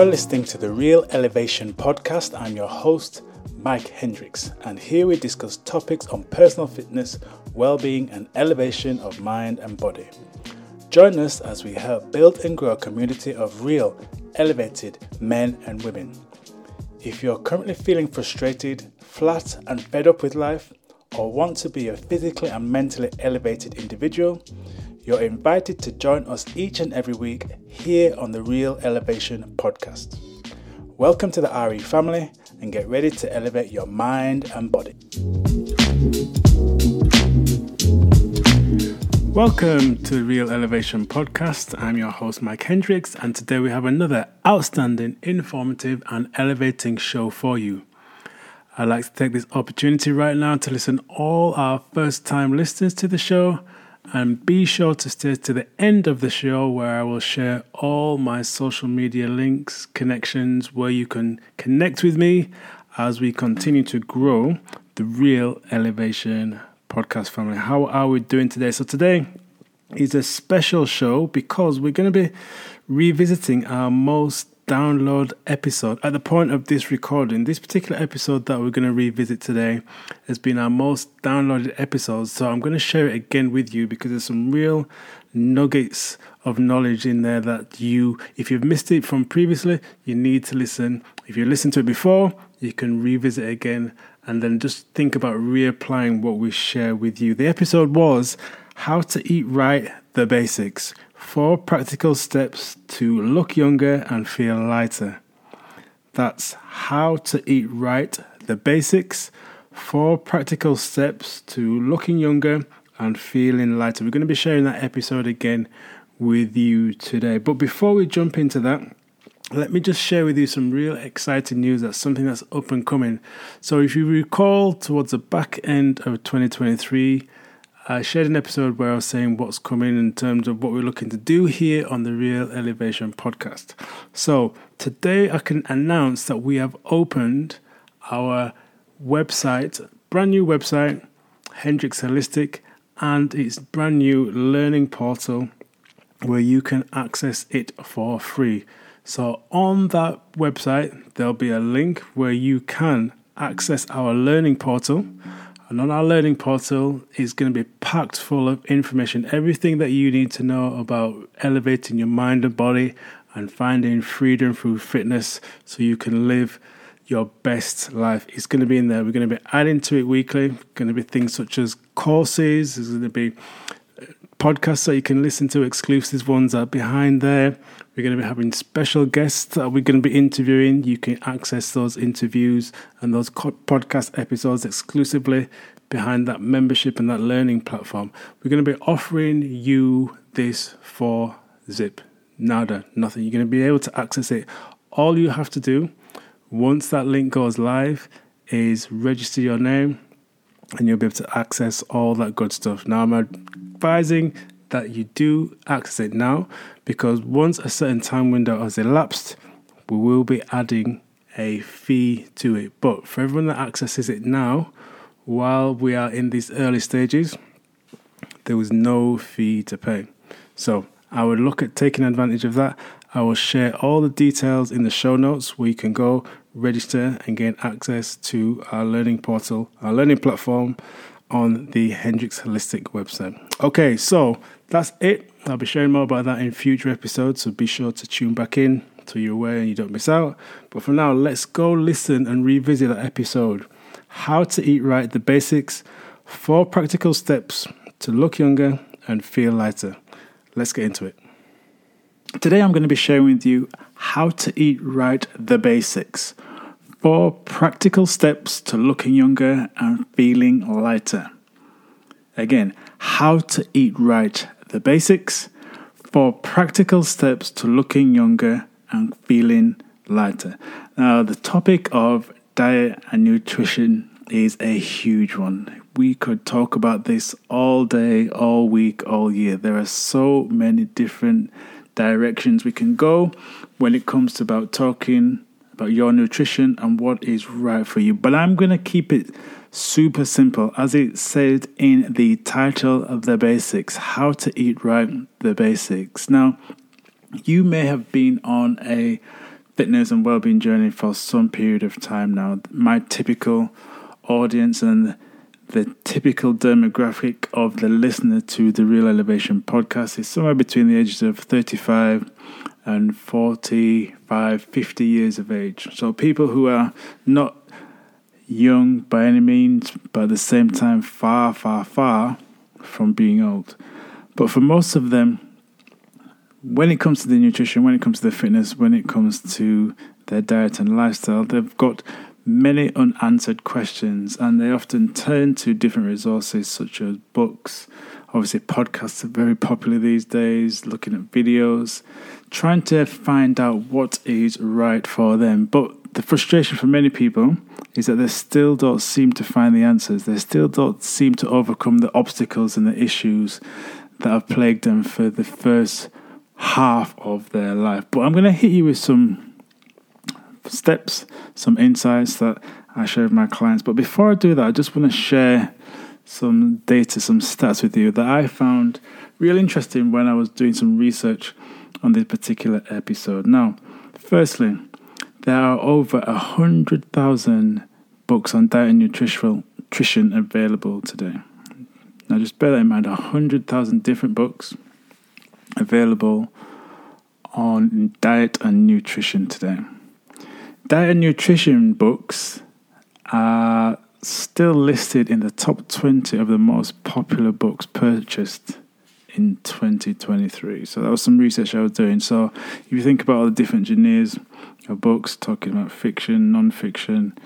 You're listening to the Real Elevation podcast. I'm your host, Mike Hendricks, and here we discuss topics on personal fitness, well being, and elevation of mind and body. Join us as we help build and grow a community of real, elevated men and women. If you're currently feeling frustrated, flat, and fed up with life, or want to be a physically and mentally elevated individual, you're invited to join us each and every week here on the Real Elevation podcast. Welcome to the RE family and get ready to elevate your mind and body. Welcome to the Real Elevation podcast. I'm your host, Mike Hendricks, and today we have another outstanding, informative, and elevating show for you. I'd like to take this opportunity right now to listen all our first time listeners to the show and be sure to stay to the end of the show where I will share all my social media links, connections, where you can connect with me as we continue to grow the Real Elevation podcast family. How are we doing today? So, today is a special show because we're going to be revisiting our most download episode. At the point of this recording, this particular episode that we're going to revisit today has been our most downloaded episode. So I'm going to share it again with you because there's some real nuggets of knowledge in there that you, if you've missed it from previously, you need to listen. If you listened to it before, you can revisit it again and then just think about reapplying what we share with you. The episode was How to Eat Right, the Basics Four practical steps to look younger and feel lighter. That's how to eat right, the basics. Four practical steps to looking younger and feeling lighter. We're going to be sharing that episode again with you today. But before we jump into that, let me just share with you some real exciting news that's something that's up and coming. So, if you recall, towards the back end of 2023, I shared an episode where I was saying what's coming in terms of what we're looking to do here on the Real Elevation podcast. So today I can announce that we have opened our website, brand new website, Hendricks Holistic, and its brand new learning portal where you can access it for free. So on that website, there'll be a link where you can access our learning portal and on our learning portal is going to be packed full of information, everything that you need to know about elevating your mind and body and finding freedom through fitness so you can live your best life. It's going to be in there. We're going to be adding to it weekly. Going to be things such as courses. There's going to be podcasts that you can listen to, exclusive ones are behind there. We're going to be having special guests that we're going to be interviewing. You can access those interviews and those podcast episodes exclusively behind that membership and that learning platform. We're going to be offering you this for zip. Nada, nothing. You're going to be able to access it. All you have to do once that link goes live is register your name and you'll be able to access all that good stuff. Now, I'm advising that you do access it now because once a certain time window has elapsed, we will be adding a fee to it. But for everyone that accesses it now, while we are in these early stages, there was no fee to pay. So I would look at taking advantage of that. I will share all the details in the show notes where you can go register and gain access to our learning portal, our learning platform on the Hendricks Holistic website. Okay, so that's it. I'll be sharing more about that in future episodes, so be sure to tune back in so you're aware and you don't miss out. But for now, let's go listen and revisit that episode How to Eat Right, the Basics, four practical steps to look younger and feel lighter. Let's get into it. Today, I'm going to be sharing with you how to eat right, the basics. Four practical steps to looking younger and feeling lighter. Again, how to eat right, the basics, for practical steps to looking younger and feeling lighter. Now, the topic of diet and nutrition is a huge one. We could talk about this all day, all week, all year. There are so many different directions we can go when it comes to about talking about your nutrition and what is right for you. But I'm going to keep it super simple, as it said in the title of the basics How to Eat Right, the Basics. Now, you may have been on a fitness and well-being journey for some period of time now. My typical audience and the typical demographic of the listener to the Real Elevation podcast is somewhere between the ages of 35 and 45, 50 years of age. So people who are not young by any means, but at the same time far, far, far from being old. But for most of them, when it comes to the nutrition, when it comes to the fitness, when it comes to their diet and lifestyle, they've got many unanswered questions and they often turn to different resources such as books. Obviously, podcasts are very popular these days, looking at videos, trying to find out what is right for them. But the frustration for many people is that they still don't seem to find the answers. They still don't seem to overcome the obstacles and the issues that have plagued them for the first half of their life. But I'm going to hit you with some steps, some insights that I share with my clients. But before I do that, I just want to share some data, some stats with you that I found real interesting when I was doing some research on this particular episode. Now, firstly, there are over a hundred thousand books on diet and nutrition available today. Now, just bear that in mind: a hundred thousand different books available on diet and nutrition today. Diet and nutrition books are still listed in the top 20 of the most popular books purchased in 2023. So that was some research I was doing. So if you think about all the different genres of books, talking about fiction, non-fiction,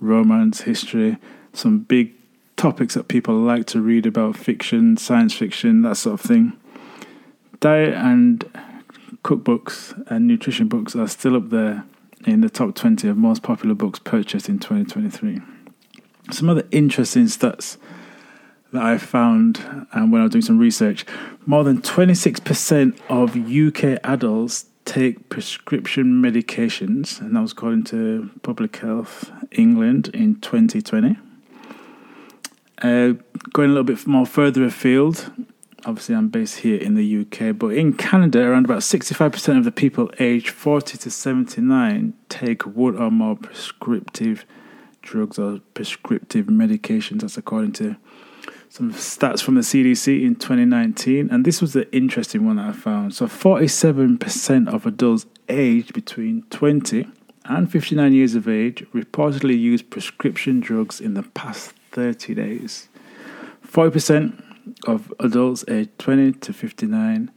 romance, history, some big topics that people like to read about fiction, science fiction, that sort of thing. Diet and cookbooks and nutrition books are still up there in the top 20 of most popular books purchased in 2023. Some other interesting stats that I found and when I was doing some research more than 26% of UK adults take prescription medications, and that was according to Public Health England in 2020. Uh, going a little bit more further afield, obviously I'm based here in the UK, but in Canada, around about 65% of the people aged 40 to 79 take one or more prescriptive drugs or prescriptive medications. That's according to some stats from the CDC in 2019. And this was the interesting one that I found. So 47% of adults aged between 20 and 59 years of age reportedly used prescription drugs in the past 30 days. 40% of adults aged 20 to 59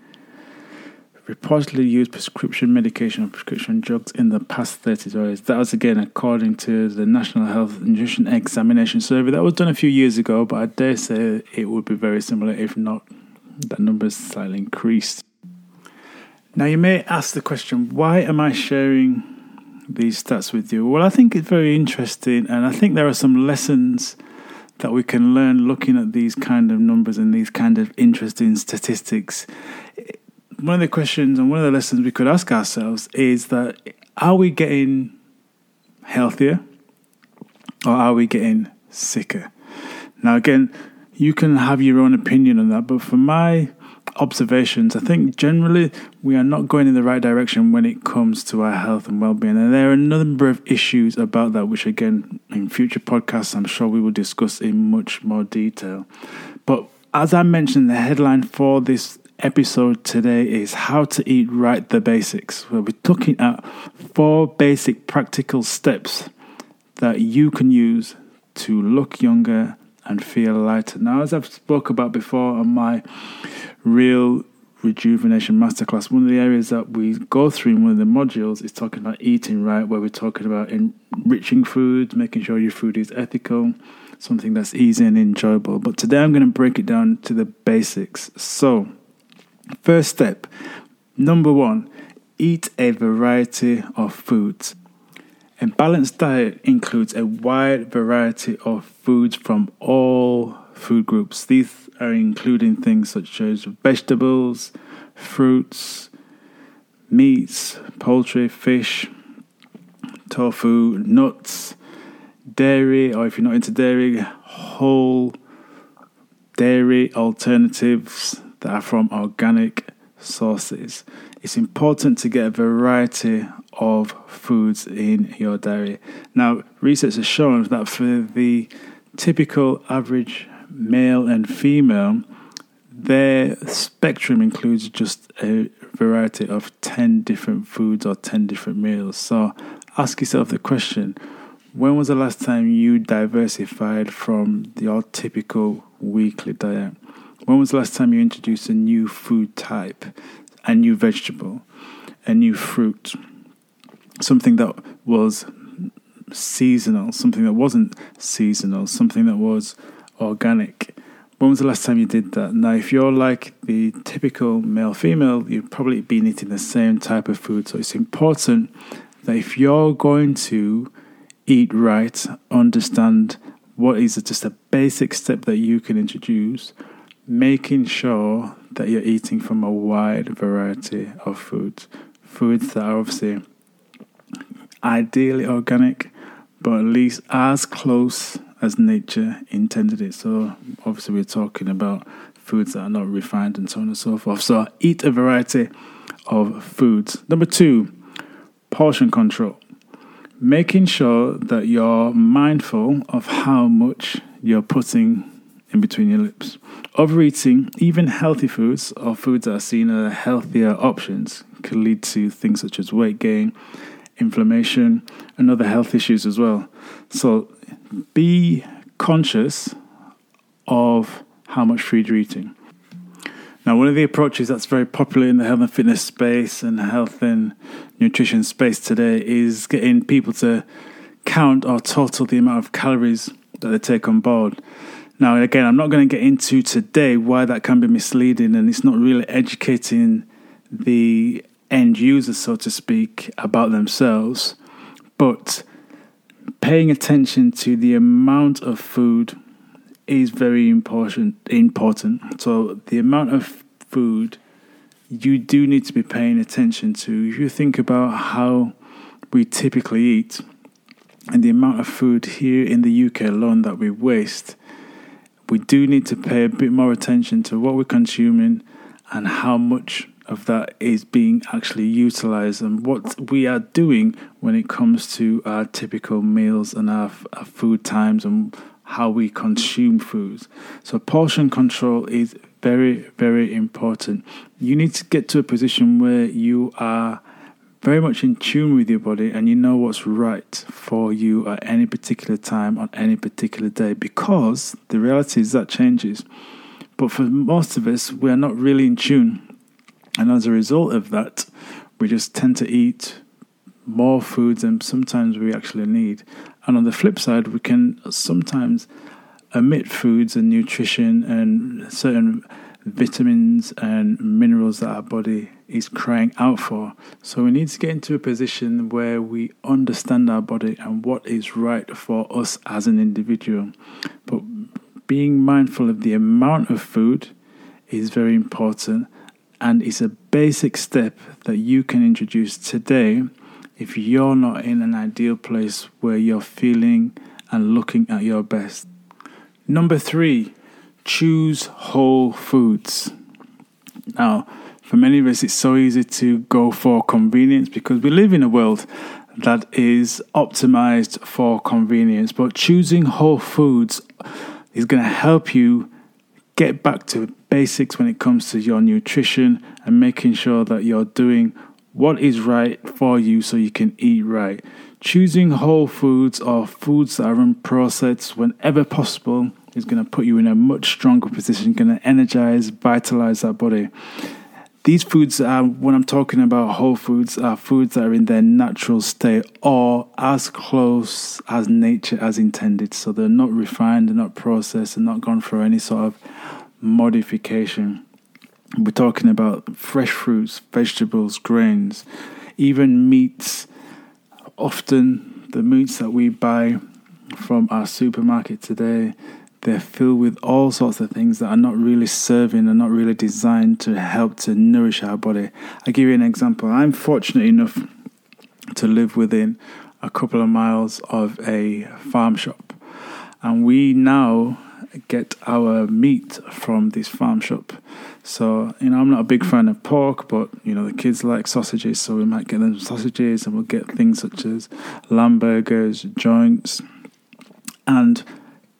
reportedly used prescription medication or prescription drugs in the past 30 days. That was again according to the National Health Nutrition Examination Survey that was done a few years ago, but I dare say it would be very similar, if not, that number is slightly increased. Now, you may ask the question why am I sharing these stats with you? Well, I think it's very interesting, and I think there are some lessons that we can learn looking at these kind of numbers and these kind of interesting statistics. One of the questions and one of the lessons we could ask ourselves is that are we getting healthier or are we getting sicker? Now, again, you can have your own opinion on that, but for my observations, I think generally we are not going in the right direction when it comes to our health and well-being. And there are a number of issues about that, which again, in future podcasts, I'm sure we will discuss in much more detail. But as I mentioned, the headline for this episode today is how to eat right the basics. We'll be looking at four basic practical steps that you can use to look younger and feel lighter. Now, as I've spoke about before on my real rejuvenation masterclass, one of the areas that we go through in one of the modules is talking about eating right, where we're talking about enriching foods, making sure your food is ethical, something that's easy and enjoyable. But today I'm going to break it down to the basics. So, first step, number one, eat a variety of foods. A balanced diet includes a wide variety of foods from all food groups. These are including things such as vegetables, fruits, meats, poultry, fish, tofu, nuts, dairy, or if you're not into dairy, whole dairy alternatives that are from organic sources. It's important to get a variety of foods in your diet. Now, research has shown that for the typical average male and female, their spectrum includes just a variety of 10 different foods or 10 different meals. So ask yourself the question when was the last time you diversified from your typical weekly diet? When was the last time you introduced a new food type, a new vegetable, a new fruit, something that was seasonal, something that wasn't seasonal, something that was organic? When was the last time you did that? Now, if you're like the typical male female, you've probably been eating the same type of food. So it's important that if you're going to eat right, understand what is just a basic step that you can introduce, making sure that you're eating from a wide variety of foods. Foods that are obviously ideally organic, but at least as close as nature intended it. So, obviously, we're talking about foods that are not refined and so on and so forth. So, eat a variety of foods. Number two, portion control making sure that you're mindful of how much you're putting in between your lips. Overeating, even healthy foods or foods that are seen as healthier options, can lead to things such as weight gain, inflammation, and other health issues as well. So be conscious of how much food you're eating. Now, one of the approaches that's very popular in the health and fitness space and health and nutrition space today is getting people to count or total the amount of calories that they take on board. Now, again, I'm not going to get into today why that can be misleading and it's not really educating the end user, so to speak, about themselves, but paying attention to the amount of food is very important. Important. So the amount of food you do need to be paying attention to. If you think about how we typically eat and the amount of food here in the UK alone that we waste, we do need to pay a bit more attention to what we're consuming and how much of that is being actually utilized and what we are doing when it comes to our typical meals and our, our food times and how we consume foods. So, portion control is very, very important. You need to get to a position where you are very much in tune with your body and you know what's right for you at any particular time on any particular day because the reality is that changes. But for most of us, we are not really in tune. And as a result of that, we just tend to eat more foods than sometimes we actually need. And on the flip side, we can sometimes omit foods and nutrition and certain vitamins and minerals that our body is crying out for. So we need to get into a position where we understand our body and what is right for us as an individual. But being mindful of the amount of food is very important and it's a basic step that you can introduce today if you're not in an ideal place where you're feeling and looking at your best. Number three, choose whole foods. Now, for many of us, it's so easy to go for convenience because we live in a world that is optimized for convenience. But choosing whole foods is going to help you get back to basics when it comes to your nutrition and making sure that you're doing what is right for you so you can eat right. Choosing whole foods or foods that are unprocessed whenever possible is going to put you in a much stronger position, going to energize, vitalize that body. These foods are, when I'm talking about whole foods, are foods that are in their natural state or as close as nature has intended. So they're not refined, they're not processed, they're not gone through any sort of modification. We're talking about fresh fruits, vegetables, grains, even meats. Often, the meats that we buy from our supermarket today, they're filled with all sorts of things that are not really serving and not really designed to help to nourish our body. I'll give you an example. I'm fortunate enough to live within a couple of miles of a farm shop, and we now get our meat from this farm shop. So, you know, I'm not a big fan of pork, but, you know, the kids like sausages, so we might get them sausages and we'll get things such as lamb burgers, joints. And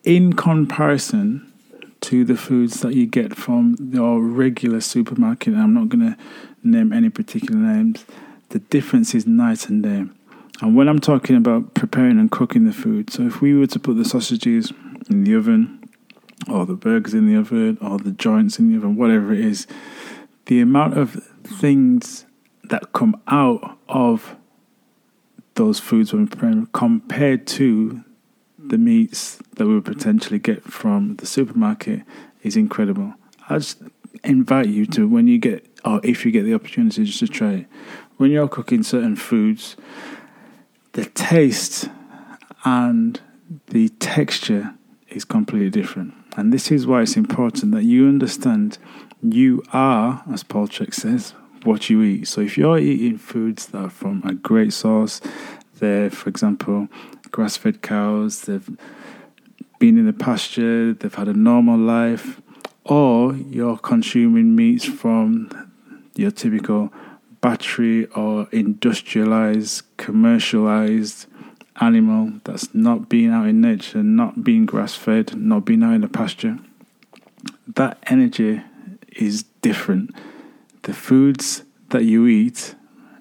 in comparison to the foods that you get from your regular supermarket, I'm not going to name any particular names, the difference is night and day. And when I'm talking about preparing and cooking the food, so if we were to put the sausages in the oven, or the burgers in the oven, or the joints in the oven, whatever it is, the amount of things that come out of those foods when compared to the meats that we would potentially get from the supermarket is incredible. I just invite you to when you get or if you get the opportunity just to try it. When you're cooking certain foods, the taste and the texture is completely different. And this is why it's important that you understand you are, as Paul Chek says, what you eat. So if you're eating foods that are from a great source, they're, for example, grass fed cows, they've been in the pasture, they've had a normal life, or you're consuming meats from your typical battery or industrialized, commercialized animal that's not being out in nature, not being grass fed, not being out in the pasture, that energy is different. The foods that you eat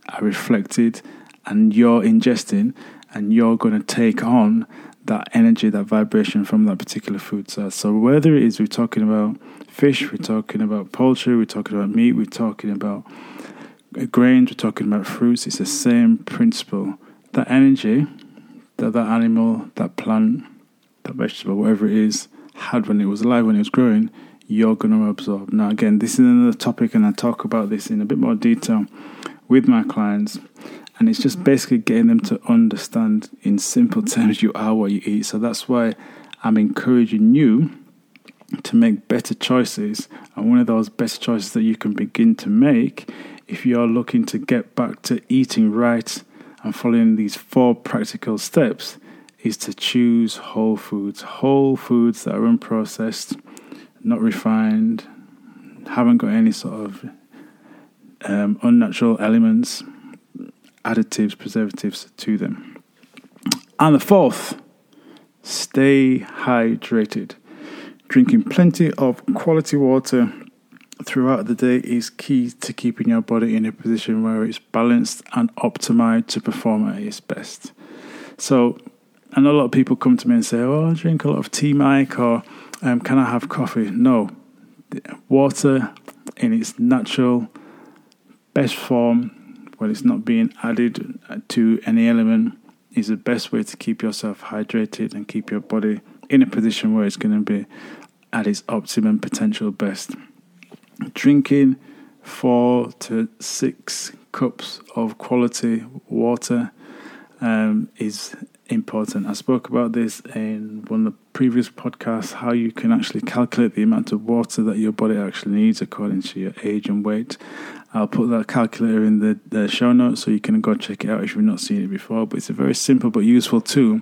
are reflected and you're ingesting and you're going to take on that energy, that vibration from that particular food source. So whether it is we're talking about fish, we're talking about poultry, we're talking about meat, we're talking about uh, grains, we're talking about fruits, it's the same principle. That energy that that animal, that plant, that vegetable, whatever it is, had when it was alive, when it was growing, you're going to absorb. Now, again, this is another topic, and I talk about this in a bit more detail with my clients and it's just basically getting them to understand in simple terms you are what you eat. So that's why I'm encouraging you to make better choices. And one of those best choices that you can begin to make if you're looking to get back to eating right and following these four practical steps is to choose whole foods. Whole foods that are unprocessed, not refined, haven't got any sort of um, unnatural elements additives, preservatives to them. And the fourth, stay hydrated. Drinking plenty of quality water throughout the day is key to keeping your body in a position where it's balanced and optimized to perform at its best. So, and a lot of people come to me and say, "Oh, I drink a lot of tea, Mike," or um, "Can I have coffee?" No, water in its natural best form when it's not being added to any element is the best way to keep yourself hydrated and keep your body in a position where it's going to be at its optimum potential best. Drinking four to six cups of quality water um, is important. I spoke about this in one of the previous podcasts how you can actually calculate the amount of water that your body actually needs according to your age and weight. I'll put that calculator in the, the show notes so you can go check it out if you've not seen it before. But it's a very simple but useful tool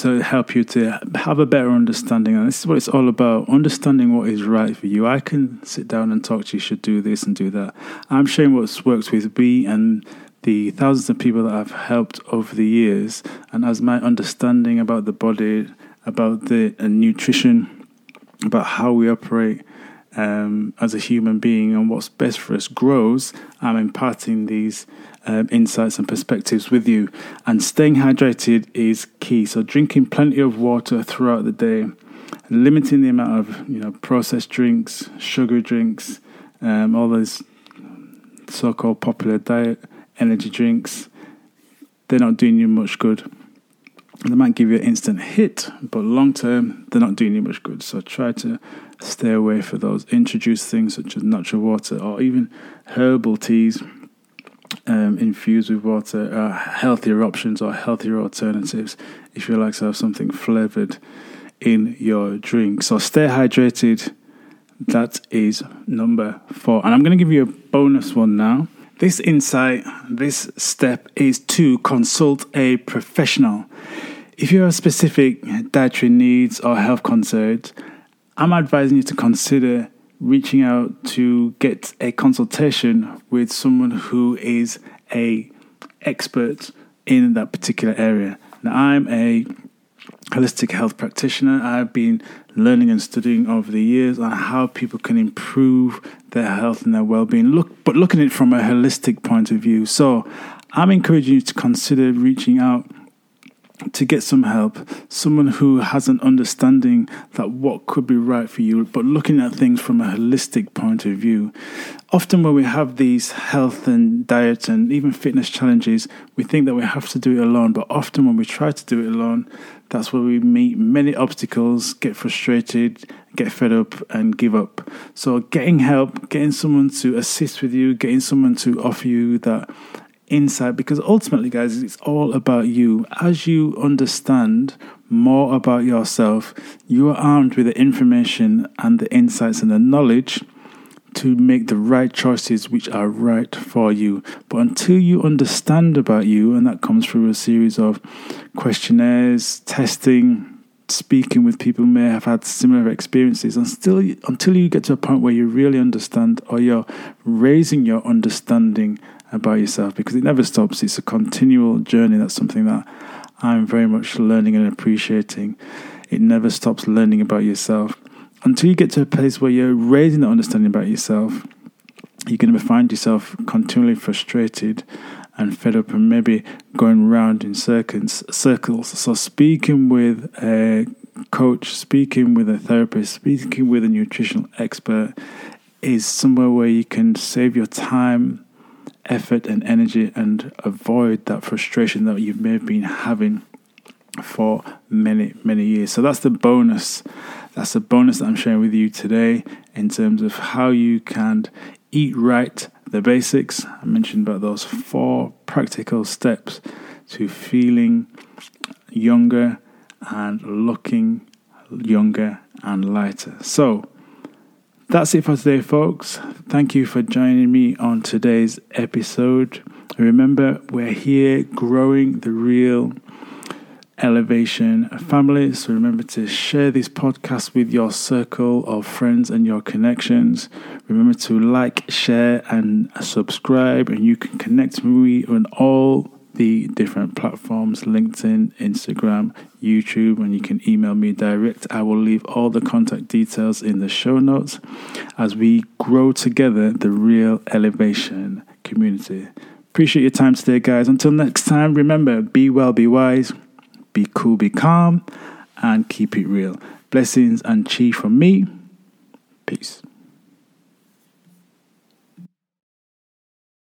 to help you to have a better understanding. And this is what it's all about understanding what is right for you. I can sit down and talk to you, should do this and do that. I'm sharing what works with me and the thousands of people that I've helped over the years. And as my understanding about the body, about the nutrition, about how we operate, um, as a human being and what's best for us grows, I'm imparting these um, insights and perspectives with you. And staying hydrated is key. So drinking plenty of water throughout the day, limiting the amount of you know processed drinks, sugar drinks, um, all those so-called popular diet energy drinks. They're not doing you much good. They might give you an instant hit, but long term, they're not doing you much good. So try to stay away for those. Introduce things such as natural water or even herbal teas um, infused with water are healthier options or healthier alternatives if you like to have something flavored in your drink. So stay hydrated. That is number four. And I'm going to give you a bonus one now. This insight, this step is to consult a professional. If you have specific dietary needs or health concerns, I'm advising you to consider reaching out to get a consultation with someone who is a expert in that particular area. Now, I'm a holistic health practitioner. I've been learning and studying over the years on how people can improve their health and their well-being. Look, but looking at it from a holistic point of view. So, I'm encouraging you to consider reaching out to get some help, someone who has an understanding that what could be right for you, but looking at things from a holistic point of view. Often, when we have these health and diet and even fitness challenges, we think that we have to do it alone, but often when we try to do it alone, that's where we meet many obstacles, get frustrated, get fed up, and give up. So, getting help, getting someone to assist with you, getting someone to offer you that insight because ultimately, guys, it's all about you. As you understand more about yourself, you are armed with the information and the insights and the knowledge to make the right choices which are right for you. But until you understand about you, and that comes through a series of questionnaires, testing, speaking with people who may have had similar experiences, and still until you get to a point where you really understand or you're raising your understanding about yourself because it never stops. It's a continual journey. That's something that I'm very much learning and appreciating. It never stops learning about yourself. Until you get to a place where you're raising the understanding about yourself, you're going to find yourself continually frustrated and fed up and maybe going round in circles. circles. So, speaking with a coach, speaking with a therapist, speaking with a nutritional expert is somewhere where you can save your time effort and energy and avoid that frustration that you may have been having for many, many years. So that's the bonus. That's the bonus that I'm sharing with you today in terms of how you can eat right, the basics. I mentioned about those four practical steps to feeling younger and looking younger and lighter. So, that's it for today, folks. Thank you for joining me on today's episode. Remember, we're here growing the real elevation family. So remember to share this podcast with your circle of friends and your connections. Remember to like, share, and subscribe, and you can connect with me on all the different platforms LinkedIn, Instagram, YouTube, and you can email me direct. I will leave all the contact details in the show notes as we grow together the real elevation community. Appreciate your time today, guys. Until next time, remember be well, be wise, be cool, be calm, and keep it real. Blessings and chi from me. Peace.